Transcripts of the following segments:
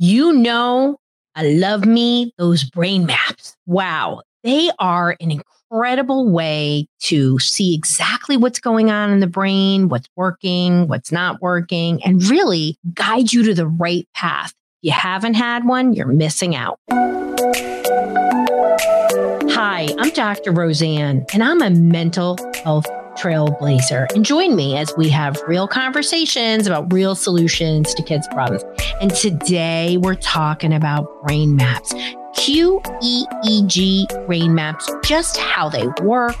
You know, I love me those brain maps. Wow. They are an incredible way to see exactly what's going on in the brain, what's working, what's not working, and really guide you to the right path. If you haven't had one, you're missing out. Hi, I'm Dr. Roseanne, and I'm a mental health trailblazer. And join me as we have real conversations about real solutions to kids' problems. And today we're talking about brain maps. QEEG brain maps, just how they work,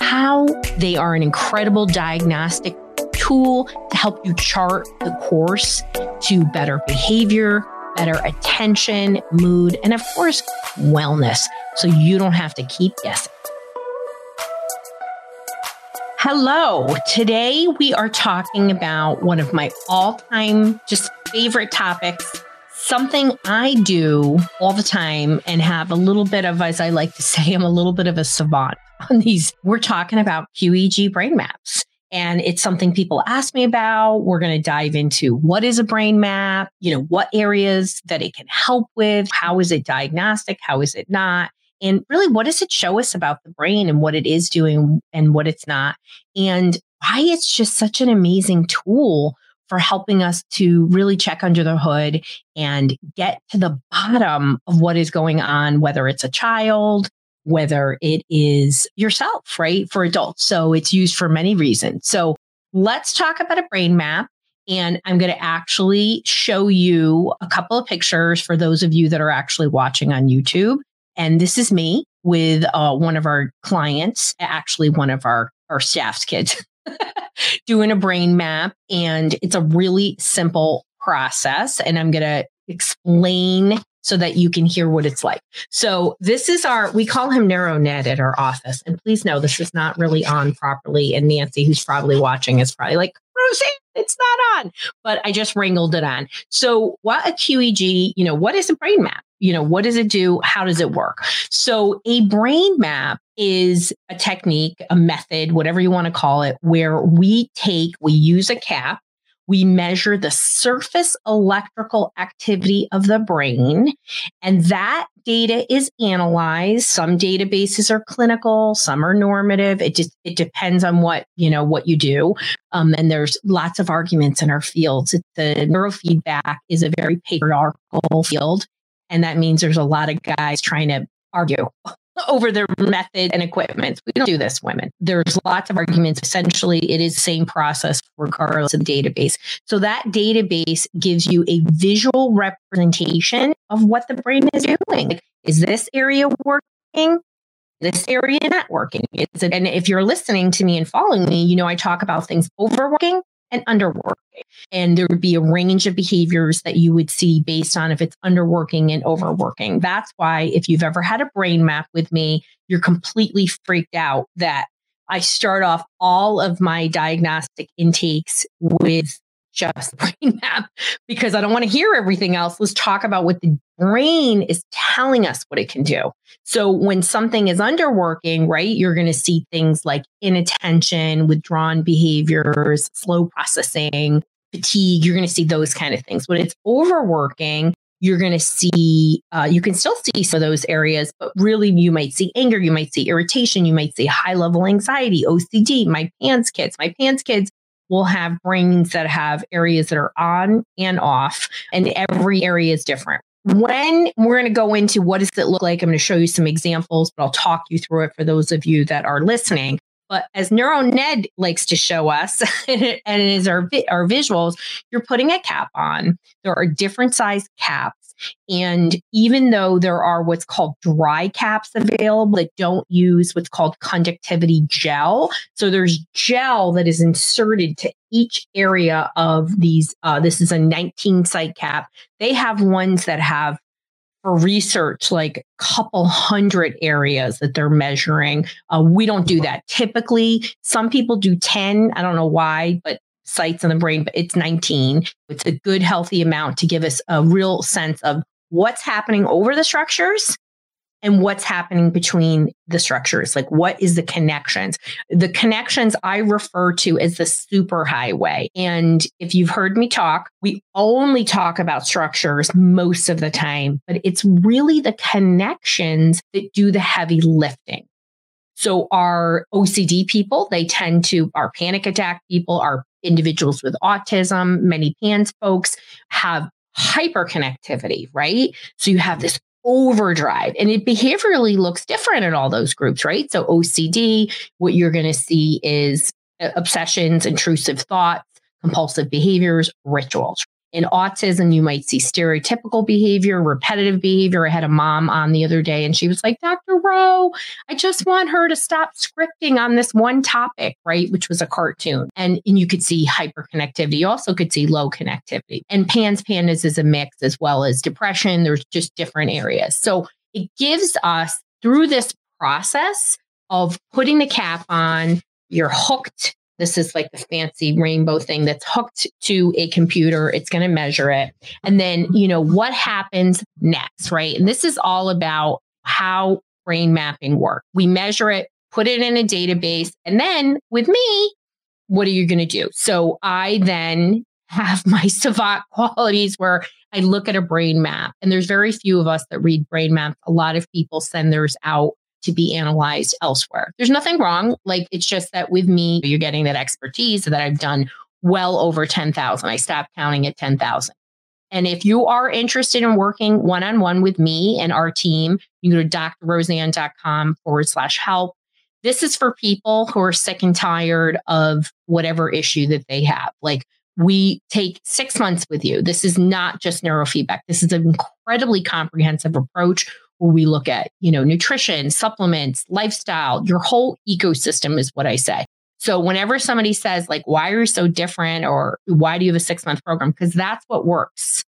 how they are an incredible diagnostic tool to help you chart the course to better behavior, better attention, mood, and of course, wellness. So you don't have to keep guessing. Hello. Today we are talking about one of my all time just favorite topics, something I do all the time and have a little bit of, as I like to say, I'm a little bit of a savant on these. We're talking about QEEG brain maps. And it's something people ask me about. We're going to dive into what is a brain map, you know, what areas that it can help with, how is it diagnostic, how is it not, and really, what does it show us about the brain and what it is doing and what it's not? And why it's just such an amazing tool for helping us to really check under the hood and get to the bottom of what is going on, whether it's a child, whether it is yourself, right? For adults. So it's used for many reasons. So let's talk about a brain map. And I'm going to actually show you a couple of pictures for those of you that are actually watching on YouTube. And this is me with uh, one of our clients, actually one of our, our staff's kids, doing a brain map. And it's a really simple process. And I'm going to explain so that you can hear what it's like. So this is our, we call him NeuroNed at our office. And please know this is not really on properly. And Nancy, who's probably watching, is probably like, Roseanne, it's not on. But I just wrangled it on. So what a QEEG, you know, what is a brain map? You know, what does it do? How does it work? So a brain map is a technique, a method, whatever you want to call it, where we take, we use a cap we measure the surface electrical activity of the brain, and that data is analyzed. Some databases are clinical, some are normative. It just it depends on what you know what you do. Um, and there's lots of arguments in our fields. The neurofeedback is a very patriarchal field, and that means there's a lot of guys trying to argue over their method and equipment. We don't do this, women. There's lots of arguments. Essentially, it is the same process regardless of the database. So that database gives you a visual representation of what the brain is doing. Like, is this area working? This area not working? And if you're listening to me and following me, you know I talk about things overworking and underworking. And there would be a range of behaviors that you would see based on if it's underworking and overworking. That's why if you've ever had a brain map with me, you're completely freaked out that I start off all of my diagnostic intakes with just brain map because I don't want to hear everything else. Let's talk about what the brain is telling us what it can do. So when something is underworking, right, you're going to see things like inattention, withdrawn behaviors, slow processing, fatigue. You're going to see those kind of things. When it's overworking, you're going to see, uh, you can still see some of those areas, but really you might see anger, you might see irritation, you might see high level anxiety, OCD. My PANS kids, my PANS kids will have brains that have areas that are on and off, and every area is different. When we're going to go into what does it look like, I'm going to show you some examples, but I'll talk you through it for those of you that are listening. But as NeuroNed likes to show us, and as our, our visuals, you're putting a cap on. There are different size caps. And even though there are what's called dry caps available that don't use what's called conductivity gel, so there's gel that is inserted to each area of these. Uh, this is a 19 site cap. They have ones that have for research like a couple hundred areas that they're measuring. Uh, we don't do that. Typically, some people do 10. I don't know why, but sites in the brain, but it's 19. It's a good, healthy amount to give us a real sense of what's happening over the structures and what's happening between the structures. Like, what is the connections? The connections I refer to as the superhighway. And if you've heard me talk, we only talk about structures most of the time, but it's really the connections that do the heavy lifting. So our OCD people, they tend to, our panic attack people, our individuals with autism, many PANS folks have hyperconnectivity, right? So you have this overdrive and it behaviorally looks different in all those groups, right? So OCD, what you're going to see is uh, obsessions, intrusive thoughts, compulsive behaviors, rituals. In autism, you might see stereotypical behavior, repetitive behavior. I had a mom on the other day and she was like, Dr. Rowe, I just want her to stop scripting on this one topic, right? Which was a cartoon. And, and you could see hyperconnectivity. You also could see low connectivity. And PANS PANDAS is a mix as well as depression. There's just different areas. So it gives us through this process of putting the cap on, you're hooked this is like the fancy rainbow thing that's hooked to a computer. It's going to measure it. And then, you know, what happens next, right? And this is all about how brain mapping works. We measure it, put it in a database. And then with me, what are you going to do? So I then have my savant qualities where I look at a brain map and there's very few of us that read brain maps. A lot of people send theirs out to be analyzed elsewhere. There's nothing wrong. Like it's just that with me, you're getting that expertise that I've done well over 10,000. I stopped counting at 10,000. And if you are interested in working one on one with me and our team, you go to drroseanne.com forward slash help. This is for people who are sick and tired of whatever issue that they have. Like we take six months with you. This is not just neurofeedback. This is an incredibly comprehensive approach we look at, you know, nutrition, supplements, lifestyle, your whole ecosystem is what I say. So whenever somebody says like, why are you so different? Or why do you have a six month program? Because that's what works.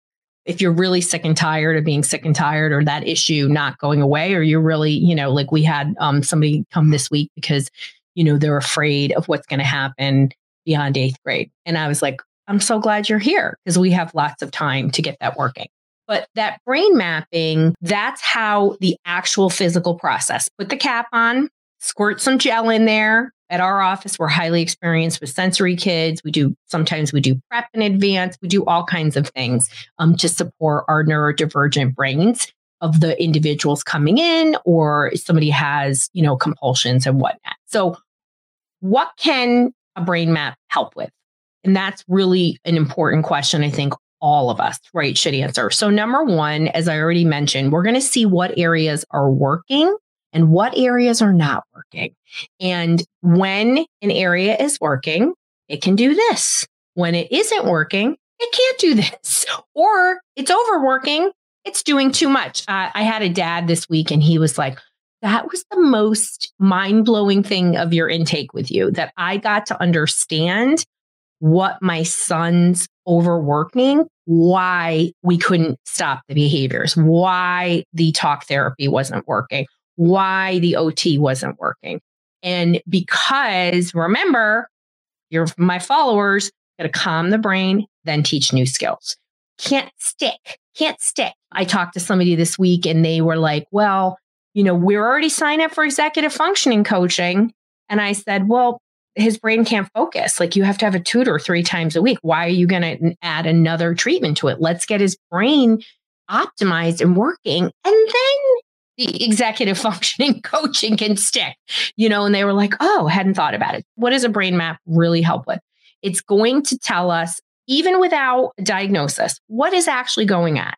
If you're really sick and tired of being sick and tired or that issue not going away, or you're really, you know, like we had um, somebody come this week because, you know, they're afraid of what's going to happen beyond eighth grade. And I was like, I'm so glad you're here because we have lots of time to get that working. But that brain mapping, that's how the actual physical process. Put the cap on, squirt some gel in there. At our office, we're highly experienced with sensory kids. We do sometimes we do prep in advance. We do all kinds of things um, to support our neurodivergent brains of the individuals coming in, or somebody has you know compulsions and whatnot. So, what can a brain map help with? And that's really an important question, I think, all of us, right, should answer. So, number one, as I already mentioned, we're going to see what areas are working and what areas are not working. And when an area is working, it can do this. When it isn't working, it can't do this. Or it's overworking, it's doing too much. Uh, I had a dad this week and he was like, that was the most mind blowing thing of your intake with you that I got to understand what my son's overworking, why we couldn't stop the behaviors, why the talk therapy wasn't working, why the OT wasn't working. And because remember, you're my followers, got to calm the brain, then teach new skills. Can't stick, can't stick. I talked to somebody this week and they were like, well, you know, we're already signed up for executive functioning coaching. And I said, well, his brain can't focus. Like you have to have a tutor three times a week. Why are you going to add another treatment to it? Let's get his brain optimized and working. And then the executive functioning coaching can stick, you know, and they were like, oh, hadn't thought about it. What does a brain map really help with? It's going to tell us, even without diagnosis, what is actually going on.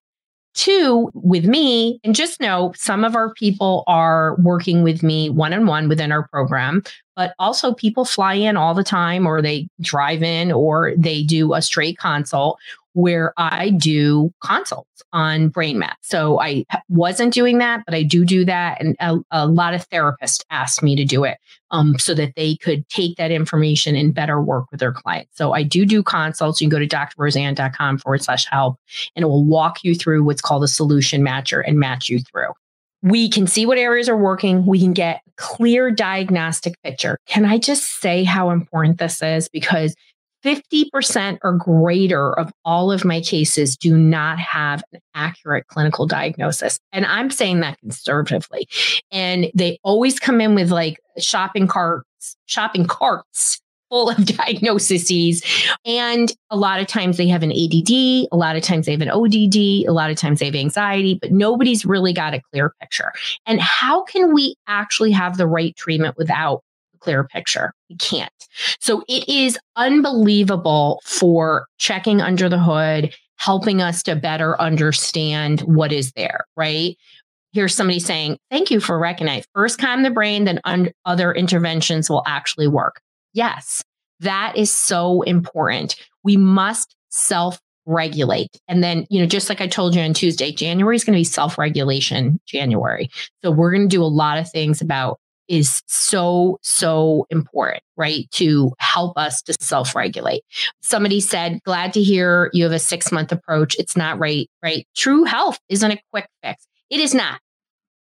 Two, with me, and just know some of our people are working with me one on one within our program, but also people fly in all the time or they drive in or they do a straight consult where I do consults on brain map. So I wasn't doing that, but I do do that. And a, a lot of therapists asked me to do it um, so that they could take that information and better work with their clients. So I do do consults. You can go to drroseanne.com forward slash help and it will walk you through what's called a solution matcher and match you through. We can see what areas are working. We can get clear diagnostic picture. Can I just say how important this is? Because 50% or greater of all of my cases do not have an accurate clinical diagnosis. And I'm saying that conservatively. And they always come in with like shopping carts, shopping carts full of diagnoses. And a lot of times they have an ADD, a lot of times they have an ODD, a lot of times they have anxiety, but nobody's really got a clear picture. And how can we actually have the right treatment without a clear picture. We can't. So it is unbelievable for checking under the hood, helping us to better understand what is there, right? Here's somebody saying, Thank you for recognizing first calm the brain, then un- other interventions will actually work. Yes, that is so important. We must self regulate. And then, you know, just like I told you on Tuesday, January is going to be self regulation January. So we're going to do a lot of things about is so, so important, right? To help us to self regulate. Somebody said, glad to hear you have a six month approach. It's not right, right? True health isn't a quick fix. It is not.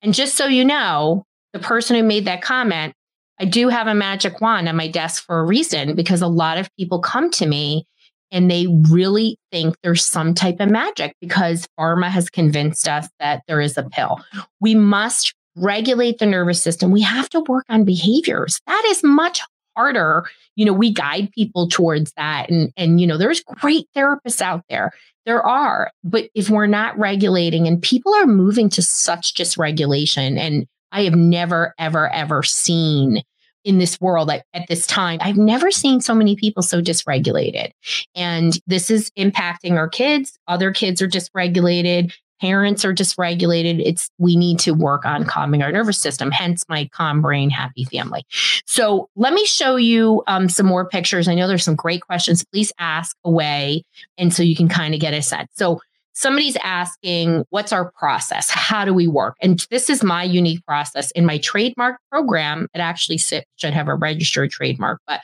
And just so you know, the person who made that comment, I do have a magic wand on my desk for a reason because a lot of people come to me and they really think there's some type of magic because pharma has convinced us that there is a pill. We must regulate the nervous system, we have to work on behaviors. That is much harder. You know, we guide people towards that. And, and, you know, there's great therapists out there. There are, but if we're not regulating and people are moving to such dysregulation, and I have never, ever, ever seen in this world at, at, this time, I've never seen so many people so dysregulated. And this is impacting our kids. Other kids are dysregulated. Parents are dysregulated. It's we need to work on calming our nervous system hence my calm brain happy family. So let me show you um, some more pictures. I know there's some great questions. Please ask away and so you can kind of get a sense. So somebody's asking what's our process how do we work and this is my unique process in my trademark program it actually should have a registered trademark but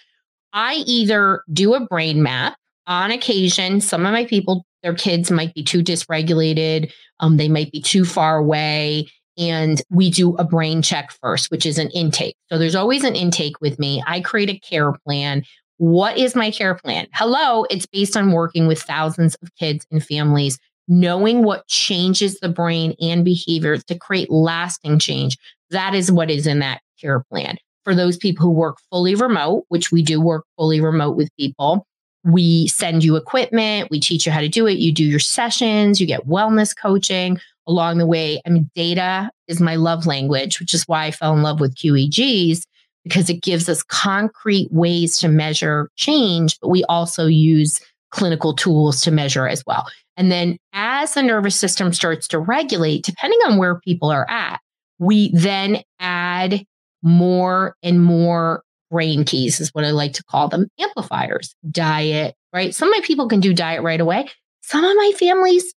i either do a brain map on occasion some of my people their kids might be too dysregulated, um, they might be too far away. And we do a brain check first, which is an intake. So there's always an intake with me. I create a care plan. What is my care plan? Hello, it's based on working with thousands of kids and families, knowing what changes the brain and behavior to create lasting change. That is what is in that care plan. For those people who work fully remote, which we do work fully remote with people, we send you equipment, we teach you how to do it, you do your sessions, you get wellness coaching along the way. I mean, data is my love language, which is why I fell in love with QEEGs because it gives us concrete ways to measure change, but we also use clinical tools to measure as well. And then as the nervous system starts to regulate, depending on where people are at, we then add more and more brain keys is what I like to call them amplifiers. Diet, right? Some of my people can do diet right away. Some of my families,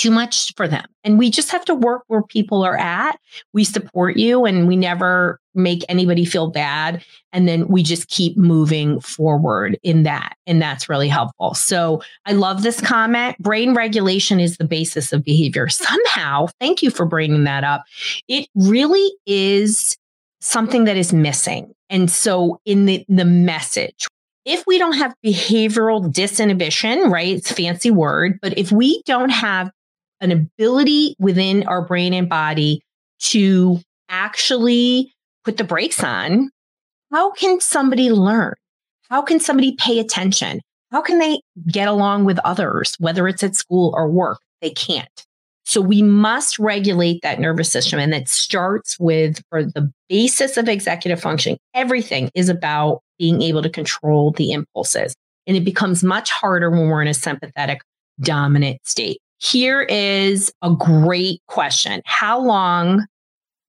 too much for them. And we just have to work where people are at. We support you and we never make anybody feel bad. And then we just keep moving forward in that. And that's really helpful. So I love this comment. Brain regulation is the basis of behavior. Somehow, thank you for bringing that up. It really is something that is missing. And so in the, the message, if we don't have behavioral disinhibition, right? It's fancy word, but if we don't have an ability within our brain and body to actually put the brakes on, how can somebody learn? How can somebody pay attention? How can they get along with others, whether it's at school or work? They can't. So we must regulate that nervous system. And that starts with for the basis of executive functioning. Everything is about being able to control the impulses. And it becomes much harder when we're in a sympathetic dominant state. Here is a great question. How long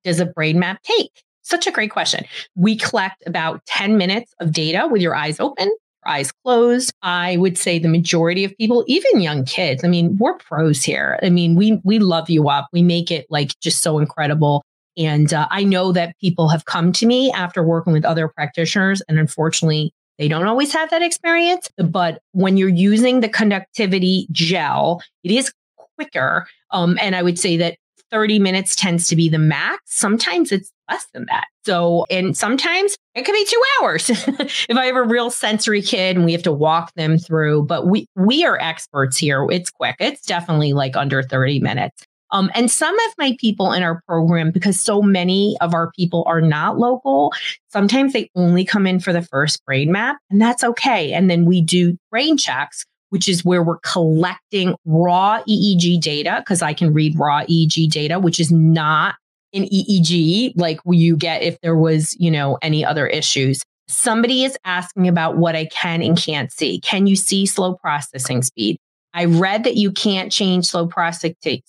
does a brain map take? Such a great question. We collect about 10 minutes of data with your eyes open eyes closed. I would say the majority of people, even young kids, I mean, we're pros here. I mean, we we love you up. We make it like just so incredible. And uh, I know that people have come to me after working with other practitioners, and unfortunately, they don't always have that experience. But when you're using the conductivity gel, it is quicker. Um, and I would say that 30 minutes tends to be the max. Sometimes it's less than that. So, and sometimes it could be two hours if I have a real sensory kid and we have to walk them through. But we we are experts here. It's quick. It's definitely like under 30 minutes. Um, and some of my people in our program, because so many of our people are not local, sometimes they only come in for the first brain map, and that's okay. And then we do brain checks, which is where we're collecting raw EEG data, because I can read raw EEG data, which is not an EEG like you get if there was, you know, any other issues. Somebody is asking about what I can and can't see. Can you see slow processing speed? I read that you can't change slow processing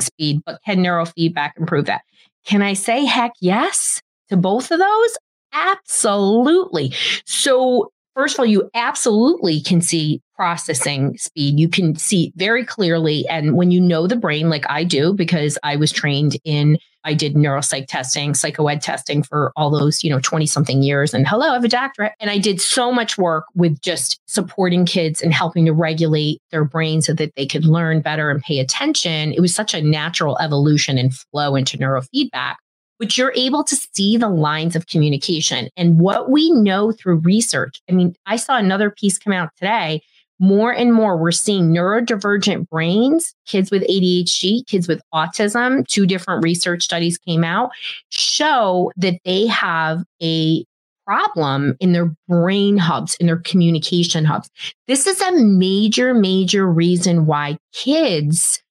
speed, but can neurofeedback improve that? Can I say heck yes to both of those? Absolutely. So, first of all, you absolutely can see processing speed. You can see very clearly. And when you know the brain, like I do, because I was trained in I did neuropsych testing, psychoed testing for all those, you know, 20 something years. And hello, I have a doctorate. And I did so much work with just supporting kids and helping to regulate their brain so that they could learn better and pay attention. It was such a natural evolution and flow into neurofeedback but you're able to see the lines of communication. And what we know through research, I mean, I saw another piece come out today more and more we're seeing neurodivergent brains, kids with ADHD, kids with autism. Two different research studies came out, show that they have a problem in their brain hubs, in their communication hubs. This is a major, major reason why kids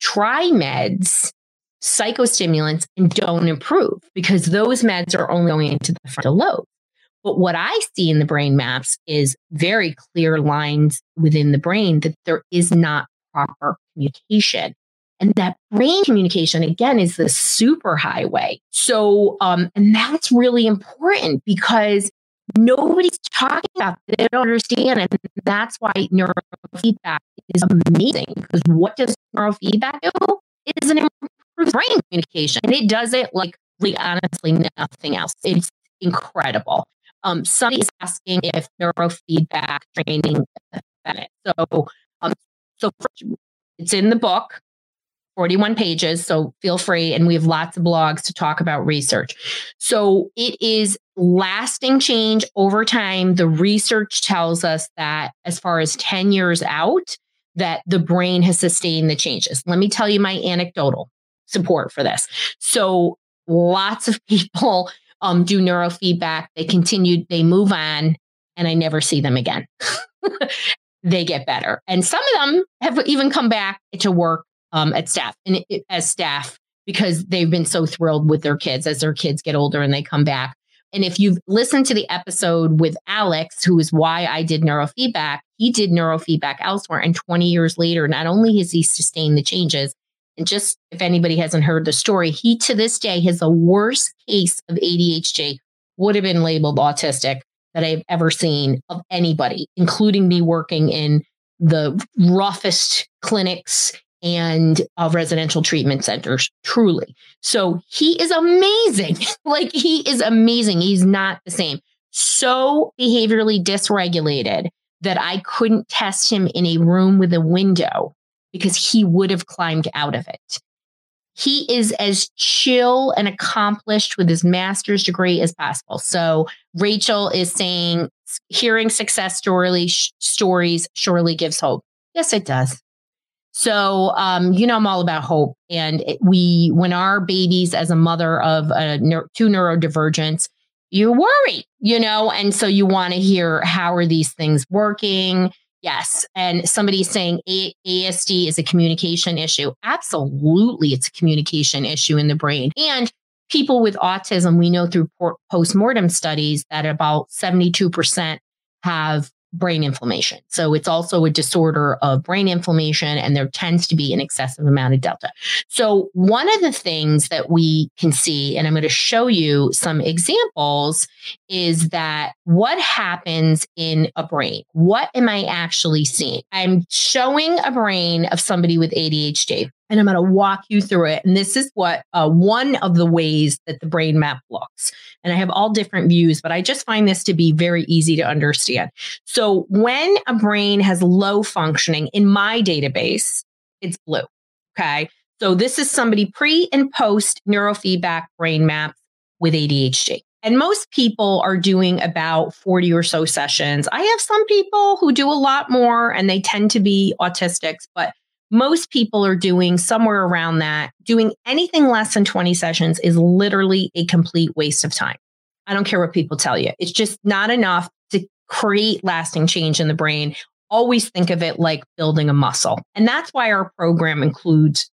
try meds, psychostimulants, and don't improve because those meds are only going into the frontal lobe. But what I see in the brain maps is very clear lines within the brain that there is not proper communication. And that brain communication, again, is the super highway. So, um, and that's really important because nobody's talking about it. They don't understand. And that's why neurofeedback is amazing because what does neurofeedback do? It is an improved brain communication. And it does it like really honestly nothing else. It's incredible. Um, somebody is asking if neurofeedback training benefit. So, um, so it's in the book, 41 pages. So feel free. And we have lots of blogs to talk about research. So it is lasting change over time. The research tells us that as far as 10 years out, that the brain has sustained the changes. Let me tell you my anecdotal support for this. So lots of people um, do neurofeedback. They continue, they move on, and I never see them again. they get better. And some of them have even come back to work um, at staff and it, as staff because they've been so thrilled with their kids as their kids get older and they come back. And if you've listened to the episode with Alex, who is why I did neurofeedback, he did neurofeedback elsewhere. And 20 years later, not only has he sustained the changes, and just if anybody hasn't heard the story, he to this day has the worst case of ADHD, would have been labeled autistic that I've ever seen of anybody, including me working in the roughest clinics and uh, residential treatment centers, truly. So he is amazing. like he is amazing. He's not the same. So behaviorally dysregulated that I couldn't test him in a room with a window because he would have climbed out of it. He is as chill and accomplished with his master's degree as possible. So Rachel is saying hearing success stories stories surely gives hope. Yes, it does. So, um, you know, I'm all about hope. And it, we, when our babies, as a mother of a, two neurodivergents, you worry, you know, and so you want to hear how are these things working? Yes. And somebody's saying a- ASD is a communication issue. Absolutely, it's a communication issue in the brain. And people with autism, we know through postmortem studies that about 72% have brain inflammation. So it's also a disorder of brain inflammation, and there tends to be an excessive amount of delta. So, one of the things that we can see, and I'm going to show you some examples, is that what happens in a brain? What am I actually seeing? I'm showing a brain of somebody with ADHD and I'm going to walk you through it. And this is what uh, one of the ways that the brain map looks. And I have all different views, but I just find this to be very easy to understand. So when a brain has low functioning in my database, it's blue. Okay. So this is somebody pre and post neurofeedback brain maps with ADHD. And most people are doing about 40 or so sessions. I have some people who do a lot more and they tend to be autistics, but most people are doing somewhere around that. Doing anything less than 20 sessions is literally a complete waste of time. I don't care what people tell you. It's just not enough to create lasting change in the brain. Always think of it like building a muscle. And that's why our program includes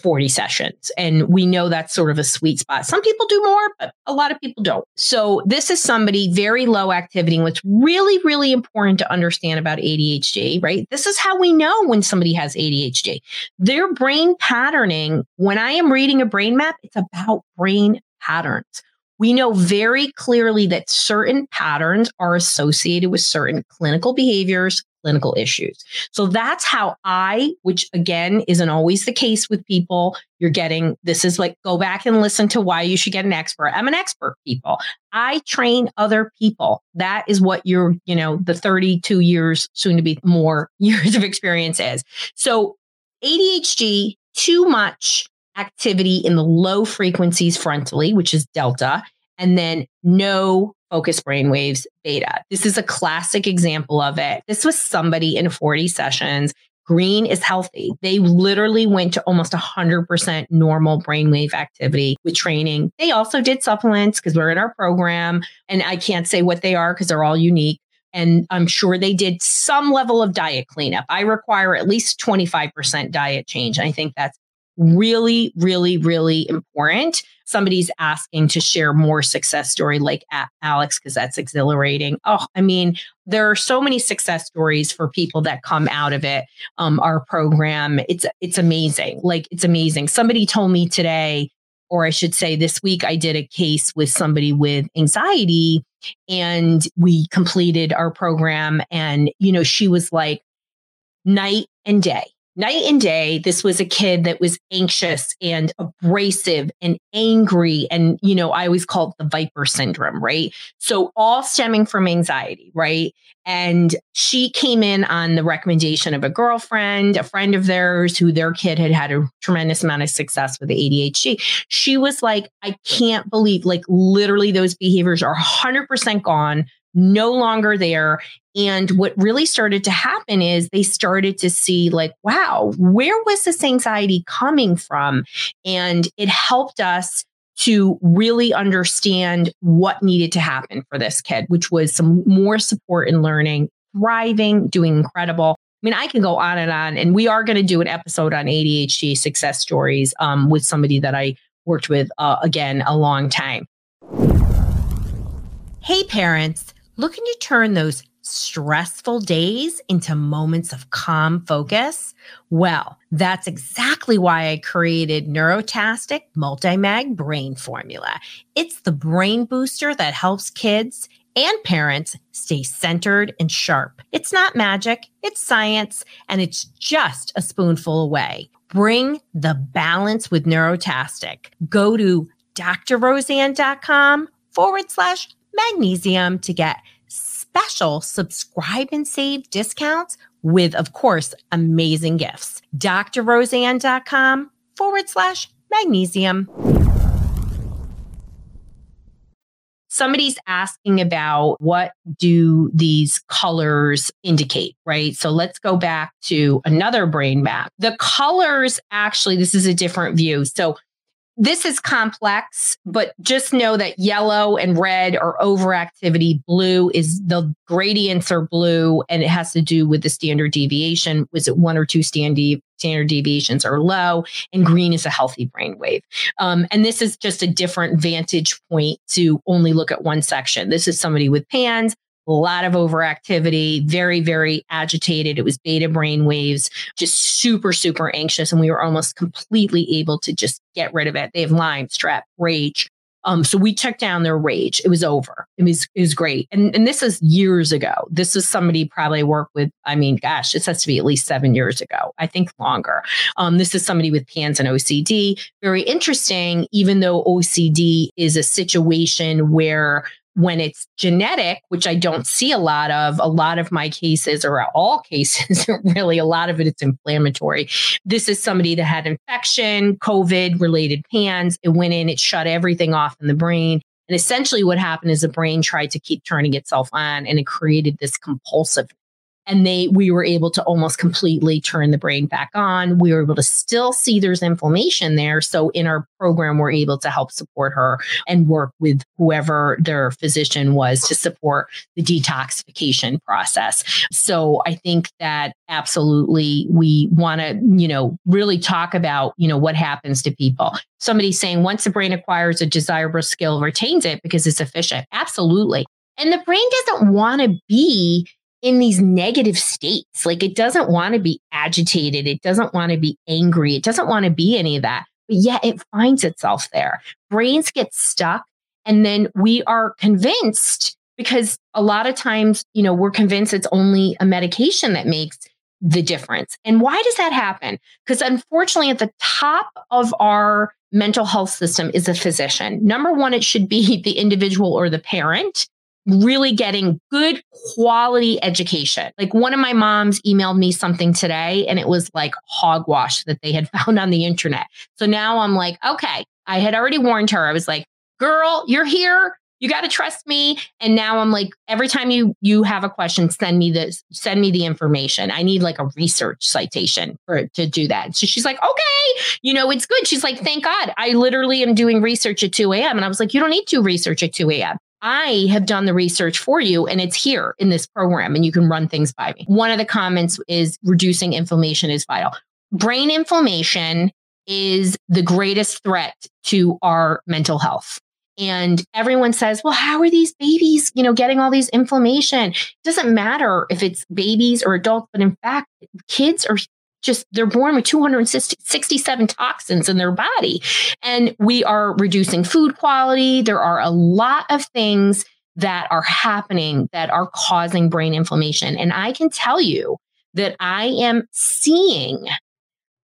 40 sessions. And we know that's sort of a sweet spot. Some people do more, but a lot of people don't. So this is somebody very low activity. And what's really, really important to understand about ADHD, right? This is how we know when somebody has ADHD. Their brain patterning, when I am reading a brain map, it's about brain patterns we know very clearly that certain patterns are associated with certain clinical behaviors, clinical issues. So that's how I, which again isn't always the case with people, you're getting this is like go back and listen to why you should get an expert. I'm an expert, people. I train other people. That is what your, you know, the 32 years, soon to be more years of experience is. So ADHD, too much activity in the low frequencies frontally, which is delta, and then no focus brainwaves beta. This is a classic example of it. This was somebody in 40 sessions. Green is healthy. They literally went to almost 100% normal brainwave activity with training. They also did supplements because we're in our program. And I can't say what they are because they're all unique. And I'm sure they did some level of diet cleanup. I require at least 25% diet change. I think that's really, really, really important. Somebody's asking to share more success story like Alex, because that's exhilarating. Oh, I mean, there are so many success stories for people that come out of it. Um, our program, it's it's amazing. Like it's amazing. Somebody told me today, or I should say this week, I did a case with somebody with anxiety and we completed our program. And, you know, she was like, night and day night and day this was a kid that was anxious and abrasive and angry and you know i always call it the viper syndrome right? So all stemming from anxiety right? And she came in on the recommendation of a girlfriend a friend of theirs who their kid had had a tremendous amount of success with adhd she was like i can't believe like literally those behaviors are 100% gone no longer there. And what really started to happen is they started to see, like, wow, where was this anxiety coming from? And it helped us to really understand what needed to happen for this kid, which was some more support in learning, thriving, doing incredible. I mean, I can go on and on, and we are going to do an episode on ADHD success stories um, with somebody that I worked with uh, again a long time. Hey, parents looking to turn those stressful days into moments of calm focus? Well, that's exactly why I created Neurotastic Multimag Brain Formula. It's the brain booster that helps kids and parents stay centered and sharp. It's not magic, it's science, and it's just a spoonful away. Bring the balance with Neurotastic. Go to drroseanne.com forward slash magnesium to get special subscribe and save discounts with, of course, amazing gifts. drroseanne.com forward slash magnesium. Somebody's asking about what do these colors indicate, right? So let's go back to another brain map. The colors actually, this is a different view. So this is complex, but just know that yellow and red are overactivity. Blue is the gradients are blue, and it has to do with the standard deviation. Was it one or two standard deviations are low, and green is a healthy brain wave. Um, and this is just a different vantage point to only look at one section. This is somebody with PANS, a lot of overactivity, very, very agitated. It was beta brain waves, just super, super anxious. And we were almost completely able to just get rid of it. They have Lyme, strep, rage. Um, so we took down their rage. It was over. It was it was great. And and this is years ago. This was somebody probably worked with, I mean, gosh, this has to be at least seven years ago. I think longer. Um, this is somebody with PANS and OCD. Very interesting, even though OCD is a situation where when it's genetic, which I don't see a lot of, a lot of my cases or all cases, really, a lot of it it's inflammatory. This is somebody that had infection, COVID related PANS. It went in, it shut everything off in the brain. And essentially, what happened is the brain tried to keep turning itself on and it created this compulsive and they we were able to almost completely turn the brain back on. We were able to still see there's inflammation there. So in our program we're able to help support her and work with whoever their physician was to support the detoxification process. So i think that absolutely we want to you know really talk about you know what happens to people. Somebody saying once the brain acquires a desirable skill retains it because it's efficient. Absolutely. And the brain doesn't want to be in these negative states. Like it doesn't want to be agitated. It doesn't want to be angry. It doesn't want to be any of that. But yet it finds itself there. Brains get stuck. And then we are convinced because a lot of times, you know, we're convinced it's only a medication that makes the difference. And why does that happen? Because unfortunately, at the top of our mental health system is a physician. Number one, it should be the individual or the parent really getting good quality education. Like one of my moms emailed me something today and it was like hogwash that they had found on the internet. So now I'm like, okay, I had already warned her. I was like, girl, you're here. You got to trust me. And now I'm like, every time you you have a question, send me the send me the information. I need like a research citation for to do that. So she's like, okay, you know, it's good. She's like, thank God. I literally am doing research at 2 a.m. And I was like, you don't need to research at 2 a.m. I have done the research for you and it's here in this program and you can run things by me. One of the comments is reducing inflammation is vital. Brain inflammation is the greatest threat to our mental health. And everyone says, well, how are these babies, you know, getting all these inflammation? It doesn't matter if it's babies or adults, but in fact, kids are just they're born with 267 toxins in their body. And we are reducing food quality. There are a lot of things that are happening that are causing brain inflammation. And i can tell you that i am seeing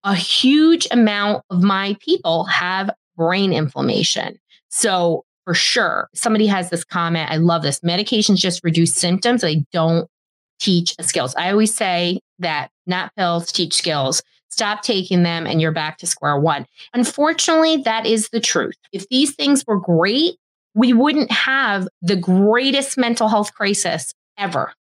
a huge amount of my people have brain inflammation. So for sure somebody has this comment i love this. Medications just reduce symptoms. They don't teach skills. I always say that not pills teach skills. Stop taking them and you're back to square one. Unfortunately, that is the truth. If these things were great, we wouldn't have the greatest mental health crisis ever.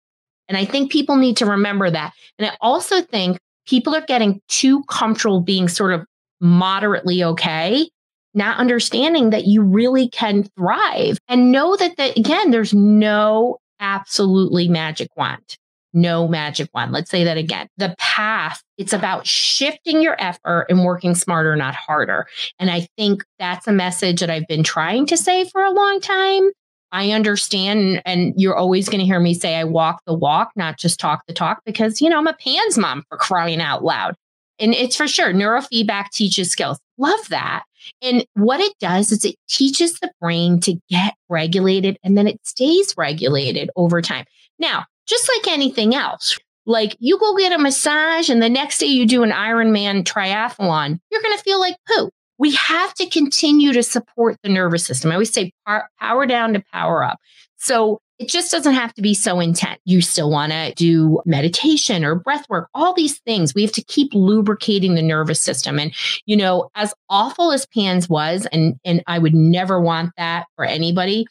And I think people need to remember that. And I also think people are getting too comfortable being sort of moderately okay, not understanding that you really can thrive and know that, the, again, there's no absolutely magic wand no magic wand. Let's say that again. The path, it's about shifting your effort and working smarter, not harder. And I think that's a message that I've been trying to say for a long time. I understand, and you're always going to hear me say I walk the walk, not just talk the talk, because, you know, I'm a PANS mom for crying out loud. And it's for sure neurofeedback teaches skills. Love that. And what it does is it teaches the brain to get regulated and then it stays regulated over time. Now, just like anything else. Like you go get a massage and the next day you do an Ironman triathlon, you're going to feel like poo. We have to continue to support the nervous system. I always say power down to power up. So it just doesn't have to be so intense. You still want to do meditation or breath work, all these things. We have to keep lubricating the nervous system. And, you know, as awful as PANS was, and, and I would never want that for anybody,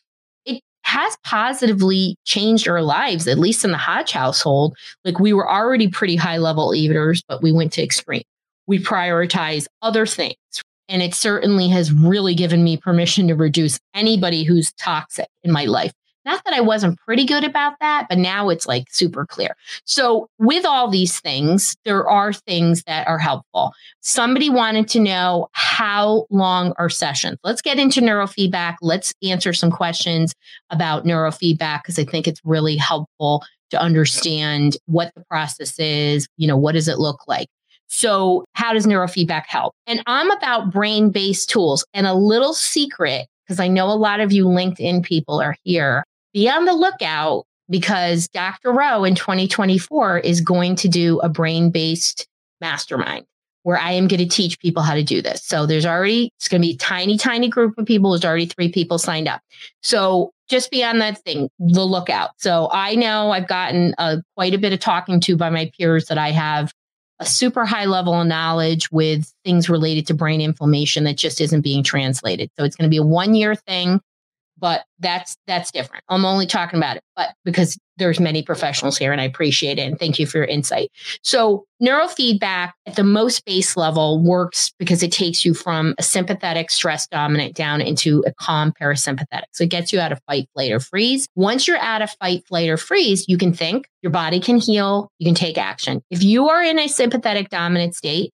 has positively changed our lives, at least in the Hodge household. Like we were already pretty high level eaters, but we went to extreme. We prioritize other things. And it certainly has really given me permission to reduce anybody who's toxic in my life. Not that I wasn't pretty good about that, but now it's like super clear. So, with all these things, there are things that are helpful. Somebody wanted to know how long are sessions? Let's get into neurofeedback. Let's answer some questions about neurofeedback because I think it's really helpful to understand what the process is. You know, what does it look like? So, how does neurofeedback help? And I'm about brain based tools. And a little secret, because I know a lot of you LinkedIn people are here be on the lookout because Dr. Rowe in 2024 is going to do a brain based mastermind. where I am going to teach people how to do this. So there's already, it's going to be a tiny, tiny group of people. There's already three people signed up. So just be on that thing, the lookout. So I know I've gotten a, quite a bit of talking to by my peers that I have a super high level of knowledge with things related to brain inflammation that just isn't being translated. So it's going to be a one year thing but that's that's different. I'm only talking about it, but because there's many professionals here and I appreciate it and thank you for your insight. So neurofeedback at the most base level works because it takes you from a sympathetic stress dominant down into a calm parasympathetic. So it gets you out of fight, flight, or freeze. Once you're out of fight, flight, or freeze, you can think, your body can heal, you can take action. If you are in a sympathetic dominant state,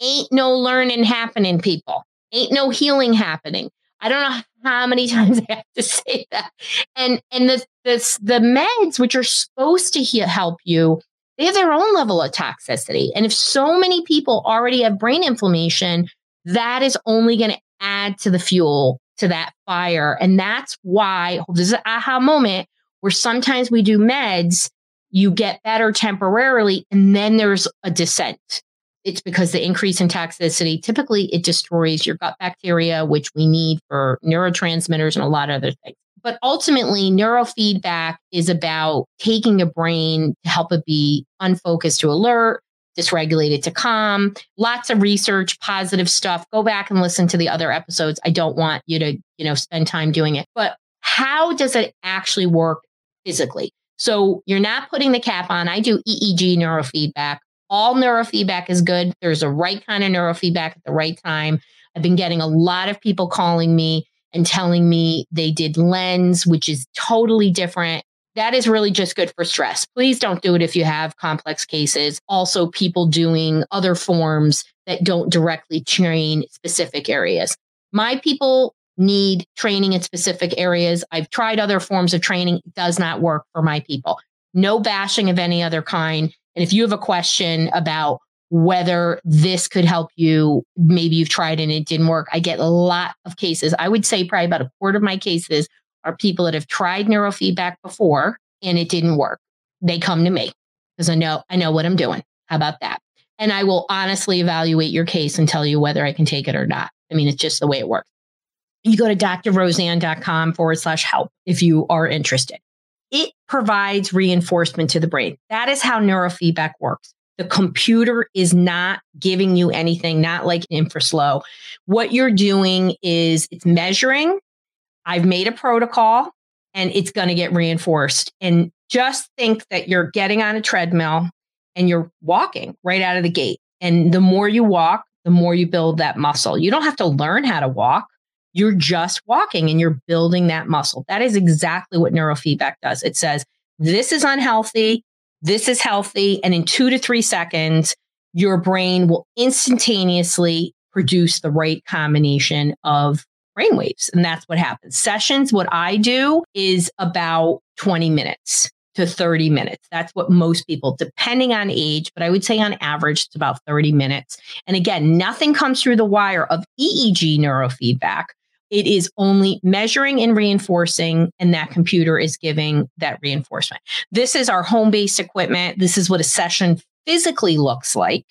ain't no learning happening, people. Ain't no healing happening. I don't know how many times I have to say that. And and the the, the meds which are supposed to he- help you, they have their own level of toxicity. And if so many people already have brain inflammation, that is only going to add to the fuel to that fire. And that's why this is an aha moment where sometimes we do meds, you get better temporarily, and then there's a descent it's because the increase in toxicity typically it destroys your gut bacteria which we need for neurotransmitters and a lot of other things. But ultimately neurofeedback is about taking a brain to help it be unfocused to alert dysregulated to calm. Lots of research positive stuff. Go back and listen to the other episodes. I don't want you to you know spend time doing it. But how does it actually work physically? So you're not putting the cap on. I do eeg neurofeedback all neurofeedback is good. There's a right kind of neurofeedback at the right time. I've been getting a lot of people calling me and telling me they did LENS, which is totally different. That is really just good for stress. Please don't do it if you have complex cases. Also, people doing other forms that don't directly train specific areas. My people need training in specific areas. I've tried other forms of training, it does not work for my people. No bashing of any other kind. And if you have a question about whether this could help you, maybe you've tried and it didn't work. I get a lot of cases. I would say probably about a quarter of my cases are people that have tried neurofeedback before and it didn't work. They come to me because I know I know what I'm doing. How about that? And I will honestly evaluate your case and tell you whether I can take it or not. I mean, it's just the way it works. You go to drroseann.com forward slash help if you are interested it provides reinforcement to the brain. That is how neurofeedback works. The computer is not giving you anything, not like InfraSlow. What you're doing is it's measuring. I've made a protocol and it's going to get reinforced. And just think that you're getting on a treadmill and you're walking right out of the gate. And the more you walk, the more you build that muscle. You don't have to learn how to walk you're just walking and you're building that muscle. That is exactly what neurofeedback does. It says, this is unhealthy, this is healthy. And in two to three seconds, your brain will instantaneously produce the right combination of brain waves. And that's what happens. Sessions, what I do is about 20 minutes to 30 minutes. That's what most people, depending on age, but I would say on average, it's about 30 minutes. And again, nothing comes through the wire of EEG neurofeedback. It is only measuring and reinforcing, and that computer is giving that reinforcement. This is our home based equipment. This is what a session physically looks like.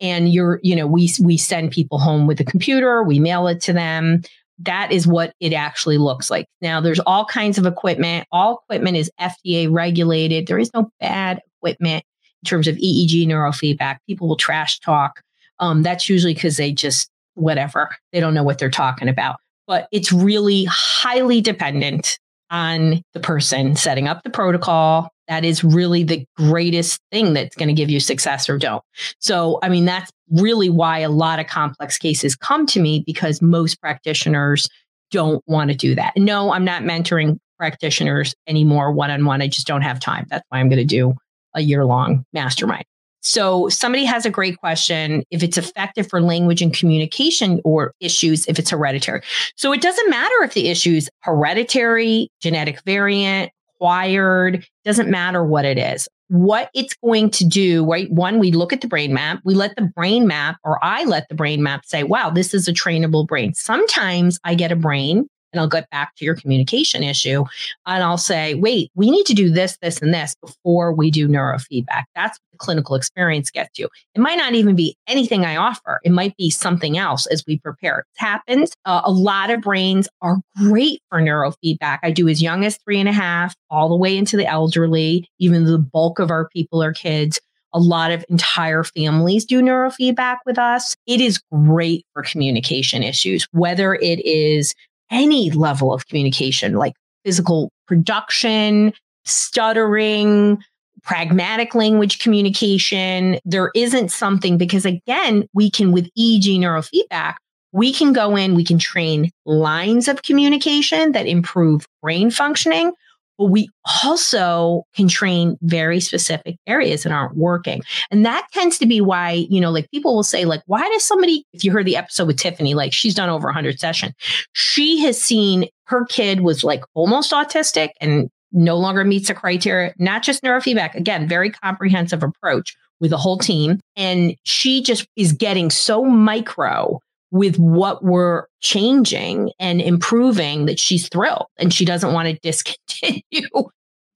And you're, you know, we we send people home with a computer, we mail it to them. That is what it actually looks like. Now, there's all kinds of equipment. All equipment is FDA regulated. There is no bad equipment in terms of EEG neurofeedback. People will trash talk. Um, that's usually because they just whatever they don't know what they're talking about but it's really highly dependent on the person setting up the protocol. That is really the greatest thing that's going to give you success or don't. So, I mean, that's really why a lot of complex cases come to me because most practitioners don't want to do that. No, I'm not mentoring practitioners anymore one on one. I just don't have time. That's why I'm going to do a year long mastermind. So somebody has a great question if it's effective for language and communication or issues if it's hereditary. So it doesn't matter if the issue's hereditary, genetic variant, acquired, doesn't matter what it is. What it's going to do, right? One, we look at the brain map, we let the brain map, or I let the brain map say, wow, this is a trainable brain. Sometimes I get a brain and I'll get back to your communication issue. And I'll say, wait, we need to do this, this, and this before we do neurofeedback. That's what the clinical experience gets you. It might not even be anything I offer, it might be something else as we prepare. It happens. Uh, a lot of brains are great for neurofeedback. I do as young as three and a half, all the way into the elderly, even the bulk of our people are kids. A lot of entire families do neurofeedback with us. It is great for communication issues, whether it is any level of communication, like physical production, stuttering, pragmatic language communication. There isn't something because, again, we can, with EEG neurofeedback, we can go in, we can train lines of communication that improve brain functioning, but we also can train very specific areas that aren't working. And that tends to be why, you know, like people will say, like, why does somebody, if you heard the episode with Tiffany, like she's done over 100 sessions, she has seen her kid was like almost autistic and no longer meets the criteria, not just neurofeedback, again, very comprehensive approach with the whole team. And she just is getting so micro with what we're changing and improving that she's thrilled and she doesn't want to discontinue.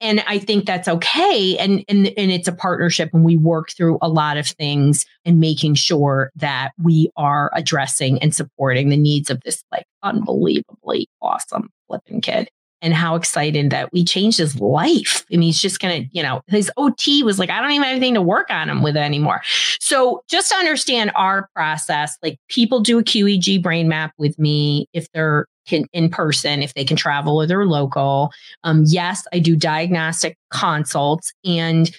And I think that's okay. And, and, and it's a partnership and we work through a lot of things and making sure that we are addressing and supporting the needs of this like unbelievably awesome flipping kid and how excited that we changed his life. I mean, he's just going to, you know, his OT was like, I don't even have anything to work on him with anymore. So just to understand our process, like people do a QEEG brain map with me if they're can, in person, if they can travel or they're local. Um, yes, I do diagnostic consults and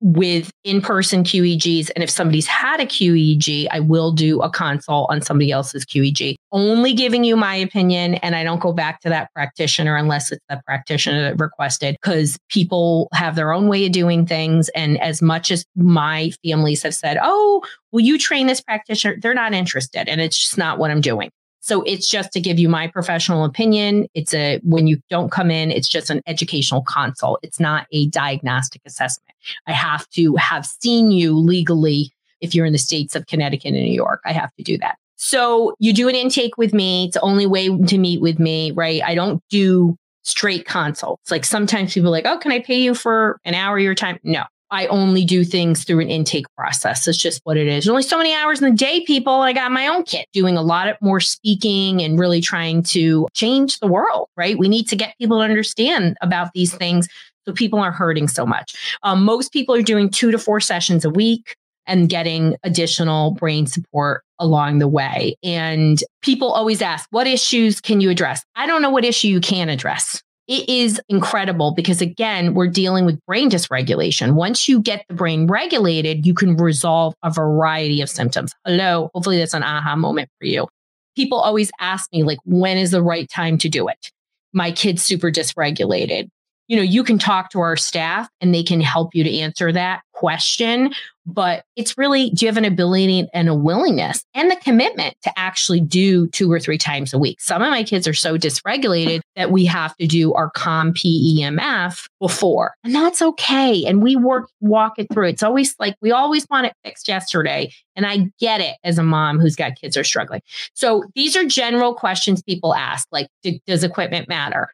with in-person QEEGs. And if somebody's had a QEEG, I will do a consult on somebody else's QEEG. Only giving you my opinion, and I don't go back to that practitioner unless it's the practitioner that requested, because people have their own way of doing things. And as much as my families have said, "Oh, will you train this practitioner?" They're not interested, and it's just not what I'm doing. So it's just to give you my professional opinion. It's a, when you don't come in, it's just an educational consult. It's not a diagnostic assessment. I have to have seen you legally if you're in the states of Connecticut and New York. I have to do that. So you do an intake with me. It's the only way to meet with me, right? I don't do straight consults. Like sometimes people are like, oh, can I pay you for an hour of your time? No, I only do things through an intake process. It's just what it is. There's only so many hours in the day, people. I got my own kit doing a lot of more speaking and really trying to change the world, right? We need to get people to understand about these things so people aren't hurting so much. Um, most people are doing two to four sessions a week and getting additional brain support along the way. And people always ask, what issues can you address? I don't know what issue you can address it is incredible because again, we're dealing with brain dysregulation. Once you get the brain regulated, you can resolve a variety of symptoms. Hello, hopefully that's an aha moment for you. People always ask me like when is the right time to do it? My kid's super dysregulated you know, you can talk to our staff and they can help you to answer that question. But it's really, do you have an ability and a willingness and the commitment to actually do two or three times a week? Some of my kids are so dysregulated that we have to do our COM PEMF before, and that's okay. And we work, walk it through. It's always like we always want it fixed yesterday. And I get it as a mom who's got kids are struggling. So these are general questions people ask, like, does equipment matter?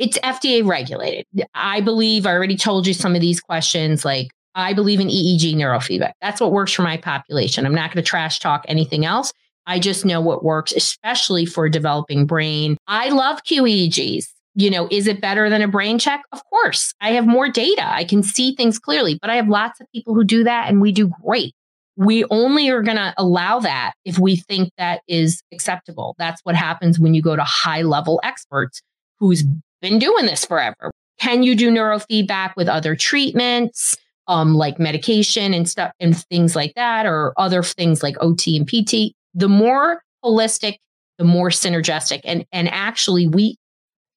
it's FDA regulated. I believe I already told you some of these questions. Like, I believe in EEG neurofeedback. That's what works for my population. I'm not going to trash talk anything else. I just know what works, especially for developing brain. I love QEEGs. You know, is it better than a brain check? Of course. I have more data. I can see things clearly, but I have lots of people who do that and we do great. We only are going to allow that if we think that is acceptable. That's what happens when you go to high level experts who's been doing this forever. Can you do neurofeedback with other treatments, um, like medication and stuff and things like that, or other things like OT and PT? The more holistic, the more synergistic. And and actually, we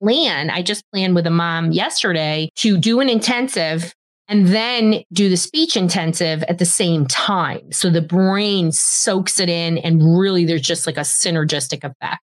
plan. I just planned with a mom yesterday to do an intensive and then do the speech intensive at the same time. So the brain soaks it in, and really, there's just like a synergistic effect.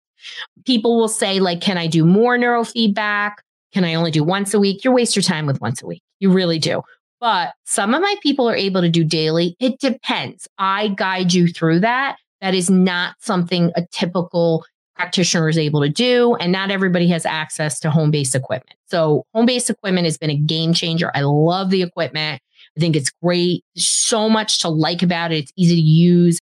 People will say, like, can I do more neurofeedback? Can I only do once a week? You waste your time with once a week. You really do. But some of my people are able to do daily. It depends. I guide you through that. That is not something a typical practitioner is able to do. And not everybody has access to home based equipment. So, home based equipment has been a game changer. I love the equipment. I think it's great. so much to like about it. It's easy to use.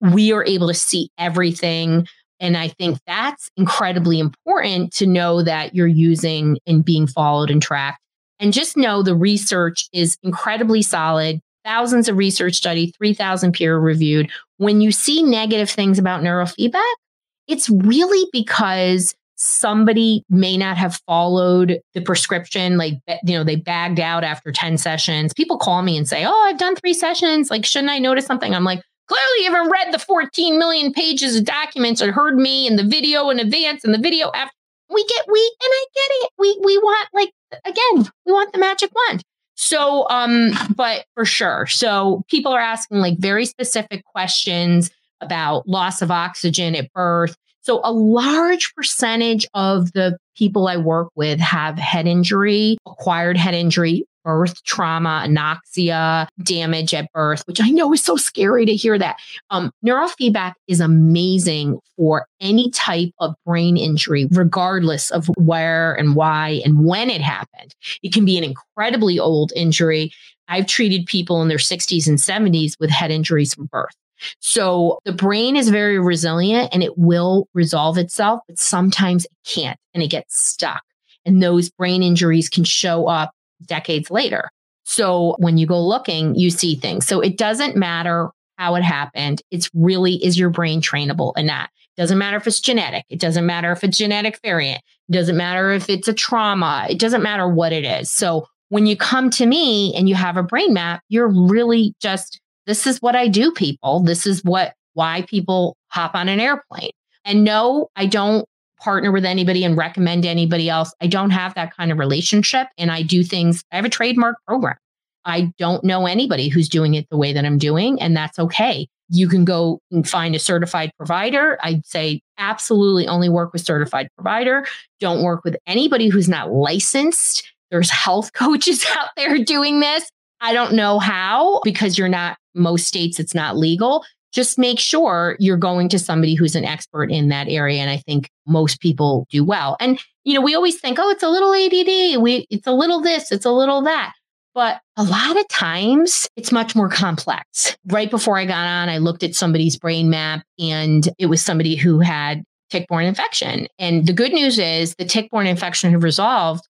We are able to see everything. And I think that's incredibly important to know that you're using and being followed and tracked. And just know the research is incredibly solid. Thousands of research study, 3,000 peer reviewed. When you see negative things about neurofeedback, it's really because somebody may not have followed the prescription like you know they bagged out after 10 sessions people call me and say oh i've done three sessions like shouldn't i notice something i'm like clearly you haven't read the 14 million pages of documents or heard me in the video in advance and the video after we get we and i get it we we want like again we want the magic wand so um but for sure so people are asking like very specific questions about loss of oxygen at birth. So a large percentage of the people I work with have head injury, acquired head injury, birth trauma, anoxia, damage at birth, which I know is so scary to hear that. Um, neurofeedback is amazing for any type of brain injury, regardless of where and why and when it happened. It can be an incredibly old injury. I've treated people in their 60s and 70s with head injuries from birth. So the brain is very resilient and it will resolve itself, but sometimes it can't and it gets stuck. And those brain injuries can show up decades later. So when you go looking, you see things. So it doesn't matter how it happened. It's really, is your brain trainable in that? It doesn't matter if it's genetic. It doesn't matter if it's genetic variant. It doesn't matter if it's a trauma. It doesn't matter what it is. So when you come to me and you have a brain map, you're really just this is what I do, people. This is what why people hop on an airplane. And no, I don't partner with anybody and recommend anybody else. I don't have that kind of relationship. And I do things, I have a trademark program. I don't know anybody who's doing it the way that I'm doing, and that's okay. You can go and find a certified provider. I'd say absolutely only work with certified provider. Don't work with anybody who's not licensed. There's health coaches out there doing this. I don't know how because you're not, most states, it's not legal. Just make sure you're going to somebody who's an expert in that area. And I think most people do well. And, you know, we always think, oh, it's a little ADD. We, it's a little this, it's a little that. But a lot of times it's much more complex. Right before I got on, I looked at somebody's brain map and it was somebody who had tick-borne infection. And the good news is the tick-borne infection had resolved,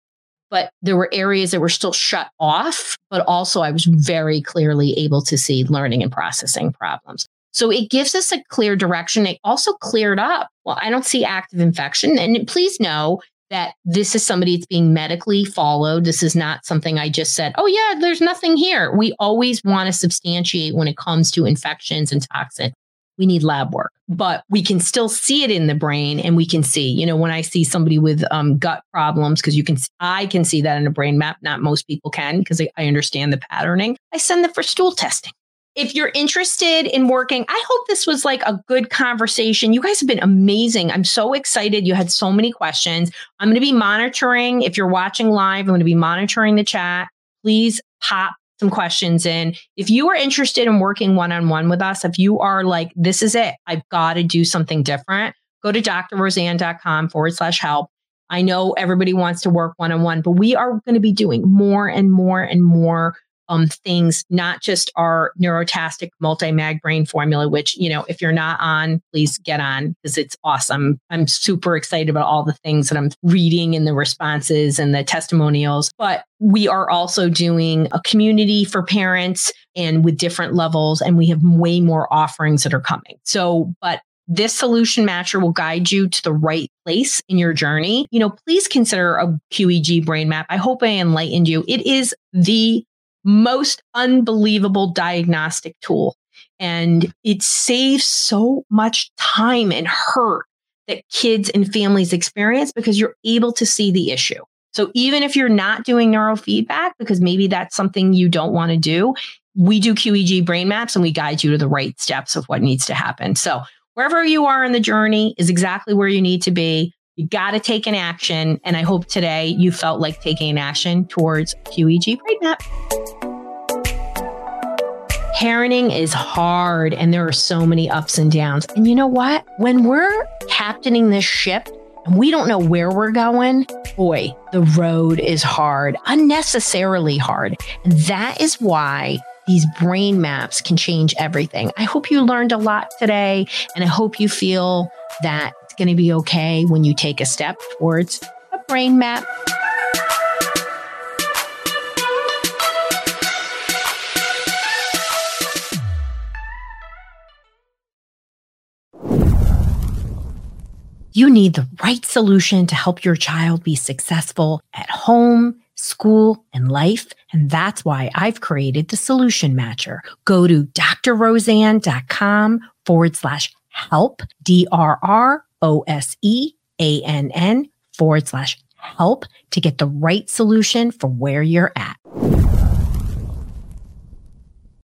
but there were areas that were still shut off. But also, I was very clearly able to see learning and processing problems. So it gives us a clear direction. It also cleared up. Well, I don't see active infection. And please know that this is somebody that's being medically followed. This is not something I just said, oh, yeah, there's nothing here. We always want to substantiate when it comes to infections and toxins we need lab work, but we can still see it in the brain and we can see, you know, when I see somebody with um, gut problems, because you can, I can see that in a brain map. Not most people can because I, I understand the patterning. I send them for stool testing. If you're interested in working, I hope this was like a good conversation. You guys have been amazing. I'm so excited. You had so many questions. I'm going to be monitoring. If you're watching live, I'm going to be monitoring the chat. Please pop some questions in. If you are interested in working one on one with us, if you are like, this is it, I've got to do something different, go to drroseann.com forward slash help. I know everybody wants to work one on one, but we are going to be doing more and more and more um, things, not just our Neurotastic multi-mag brain formula, which, you know, if you're not on, please get on because it's awesome. I'm super excited about all the things that I'm reading and the responses and the testimonials. But we are also doing a community for parents and with different levels, and we have way more offerings that are coming. So, but this solution matcher will guide you to the right place in your journey. You know, please consider a QEEG brain map. I hope I enlightened you. It is the most unbelievable diagnostic tool. And it saves so much time and hurt that kids and families experience because you're able to see the issue. So even if you're not doing neurofeedback, because maybe that's something you don't want to do, we do QEEG brain maps and we guide you to the right steps of what needs to happen. So wherever you are in the journey is exactly where you need to be. You got to take an action. And I hope today you felt like taking an action towards brain map. Parenting is hard and there are so many ups and downs. And you know what? When we're captaining this ship and we don't know where we're going, boy, the road is hard, unnecessarily hard. And that is why these brain maps can change everything. I hope you learned a lot today, and I hope you feel that it's going to be okay when you take a step towards a brain map. You need the right solution to help your child be successful at home, school, and life. And that's why I've created the Solution Matcher. Go to drroseann.com forward slash help, D R R O S E A N N forward slash help to get the right solution for where you're at.